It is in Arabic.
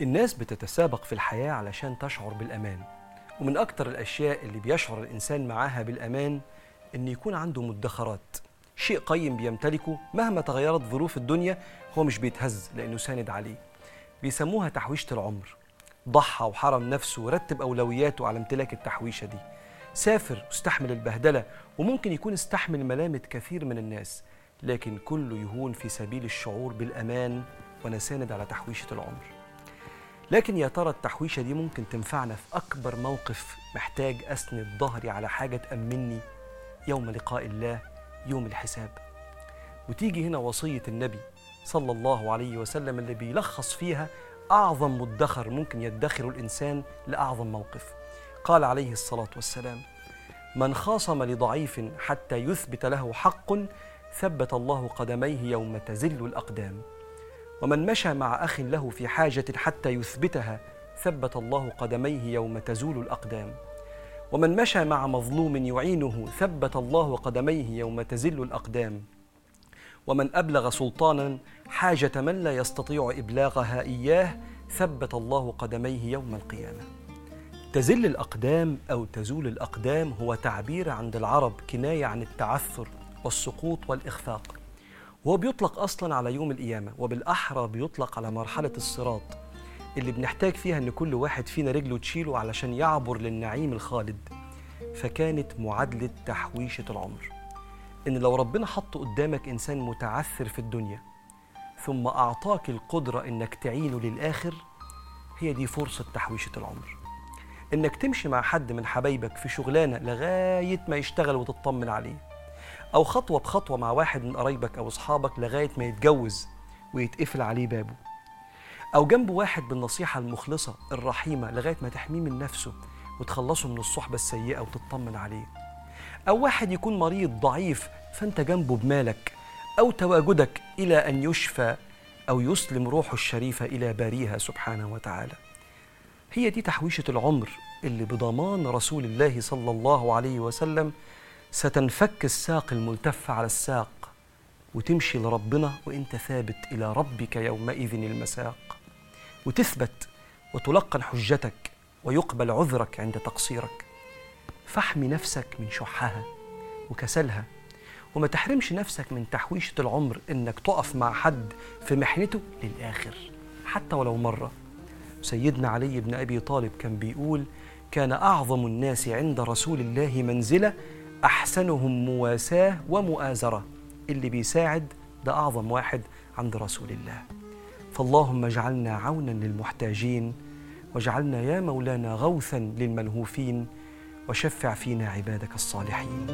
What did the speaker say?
الناس بتتسابق في الحياة علشان تشعر بالأمان. ومن أكتر الأشياء اللي بيشعر الإنسان معاها بالأمان إن يكون عنده مدخرات. شيء قيم بيمتلكه مهما تغيرت ظروف الدنيا هو مش بيتهز لأنه ساند عليه. بيسموها تحويشة العمر. ضحى وحرم نفسه ورتب أولوياته على امتلاك التحويشة دي. سافر واستحمل البهدلة وممكن يكون استحمل ملامة كثير من الناس لكن كله يهون في سبيل الشعور بالأمان وأنا ساند على تحويشة العمر. لكن يا ترى التحويشة دي ممكن تنفعنا في أكبر موقف محتاج أسند ظهري على حاجة تأمني؟ يوم لقاء الله يوم الحساب. وتيجي هنا وصية النبي صلى الله عليه وسلم اللي بيلخص فيها أعظم مدخر ممكن يدخره الإنسان لأعظم موقف. قال عليه الصلاة والسلام من خاصم لضعيف حتى يثبت له حق ثبت الله قدميه يوم تزل الأقدام. ومن مشى مع أخ له في حاجة حتى يثبتها ثبت الله قدميه يوم تزول الأقدام. ومن مشى مع مظلوم يعينه ثبت الله قدميه يوم تزل الأقدام. ومن أبلغ سلطانا حاجة من لا يستطيع إبلاغها إياه ثبت الله قدميه يوم القيامة. تزل الأقدام أو تزول الأقدام هو تعبير عند العرب كناية عن التعثر والسقوط والإخفاق. وهو بيطلق أصلا على يوم القيامة وبالأحرى بيطلق على مرحلة الصراط اللي بنحتاج فيها إن كل واحد فينا رجله تشيله علشان يعبر للنعيم الخالد. فكانت معادلة تحويشة العمر. إن لو ربنا حط قدامك إنسان متعثر في الدنيا ثم أعطاك القدرة إنك تعينه للآخر هي دي فرصة تحويشة العمر. إنك تمشي مع حد من حبايبك في شغلانة لغاية ما يشتغل وتطمن عليه. أو خطوة بخطوة مع واحد من قرايبك أو أصحابك لغاية ما يتجوز ويتقفل عليه بابه. أو جنبه واحد بالنصيحة المخلصة الرحيمة لغاية ما تحميه من نفسه وتخلصه من الصحبة السيئة وتطمن عليه. أو واحد يكون مريض ضعيف فأنت جنبه بمالك أو تواجدك إلى أن يشفى أو يسلم روحه الشريفة إلى باريها سبحانه وتعالى. هي دي تحويشة العمر اللي بضمان رسول الله صلى الله عليه وسلم ستنفك الساق الملتفة على الساق وتمشي لربنا وإنت ثابت إلى ربك يومئذ المساق. وتثبت وتلقن حجتك ويقبل عذرك عند تقصيرك. فاحمي نفسك من شحها وكسلها وما تحرمش نفسك من تحويشة العمر إنك تقف مع حد في محنته للآخر حتى ولو مرة. سيدنا علي بن أبي طالب كان بيقول كان أعظم الناس عند رسول الله منزلة أحسنهم مواساة ومؤازرة. اللي بيساعد ده أعظم واحد عند رسول الله. فاللهم اجعلنا عونا للمحتاجين واجعلنا يا مولانا غوثا للملهوفين وشفع فينا عبادك الصالحين.